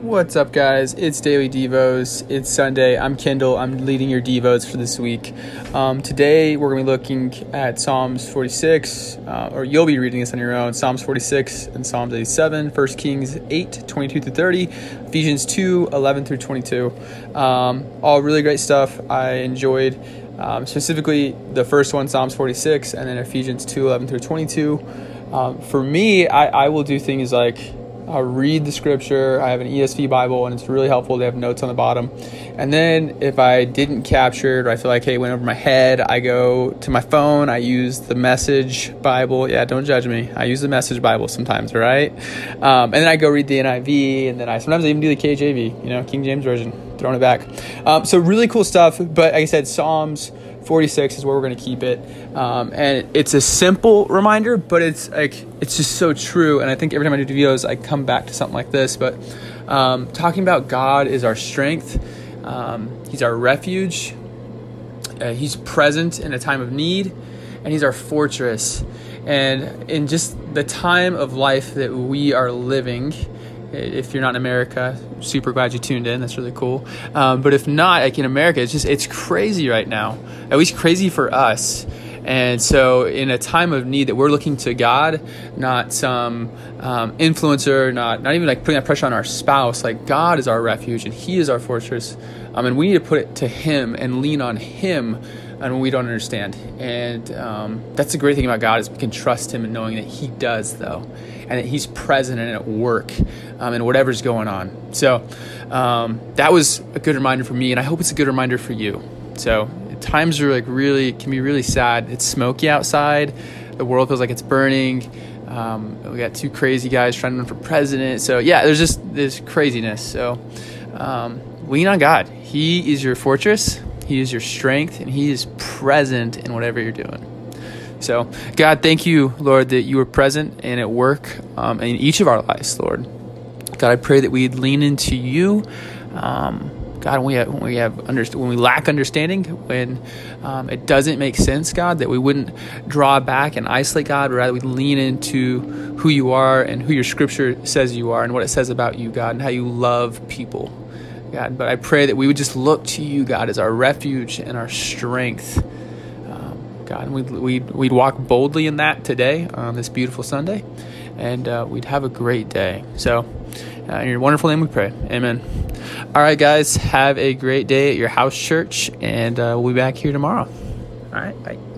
What's up, guys? It's Daily Devos. It's Sunday. I'm Kendall. I'm leading your Devos for this week. Um, today, we're going to be looking at Psalms 46, uh, or you'll be reading this on your own Psalms 46 and Psalms 87, 1 Kings 8, 22 through 30, Ephesians 2, 11 through 22. Um, all really great stuff. I enjoyed um, specifically the first one, Psalms 46, and then Ephesians 2, 11 through 22. Um, for me, I, I will do things like I'll read the scripture. I have an ESV Bible, and it's really helpful. They have notes on the bottom. And then if I didn't capture it, or I feel like, hey, it went over my head, I go to my phone. I use the Message Bible. Yeah, don't judge me. I use the Message Bible sometimes, right? Um, and then I go read the NIV, and then I sometimes I even do the KJV, you know, King James Version, throwing it back. Um, so really cool stuff. But like I said, Psalms 46 is where we're going to keep it. Um, and it's a simple reminder, but it's like it's just so true. And I think every time I do videos, I come back to something like this. But um, talking about God is our strength. Um, he's our refuge. Uh, he's present in a time of need, and he's our fortress. And in just the time of life that we are living, if you're not in America, super glad you tuned in. That's really cool. Um, but if not, like in America, it's just it's crazy right now. At least crazy for us. And so, in a time of need, that we're looking to God, not some um, influencer, not not even like putting that pressure on our spouse. Like God is our refuge, and He is our fortress. Um, and we need to put it to Him and lean on Him and when we don't understand. And um, that's the great thing about God is we can trust Him in knowing that He does, though, and that He's present and at work um, in whatever's going on. So um, that was a good reminder for me, and I hope it's a good reminder for you. So times are like really can be really sad. It's smoky outside. The world feels like it's burning. Um, we got two crazy guys trying to run for president. So yeah, there's just this craziness. So um, lean on God. He is your fortress. He is your strength, and He is present in whatever you're doing. So, God, thank you, Lord, that you are present and at work um, in each of our lives, Lord. God, I pray that we lean into you. Um, God, when we have, when we have underst- when we lack understanding, when um, it doesn't make sense, God, that we wouldn't draw back and isolate God, but rather we lean into who you are and who your Scripture says you are and what it says about you, God, and how you love people. God. But I pray that we would just look to you, God, as our refuge and our strength. Um, God, and we'd, we'd, we'd walk boldly in that today on this beautiful Sunday, and uh, we'd have a great day. So, uh, in your wonderful name we pray. Amen. All right, guys, have a great day at your house church, and uh, we'll be back here tomorrow. All right, bye.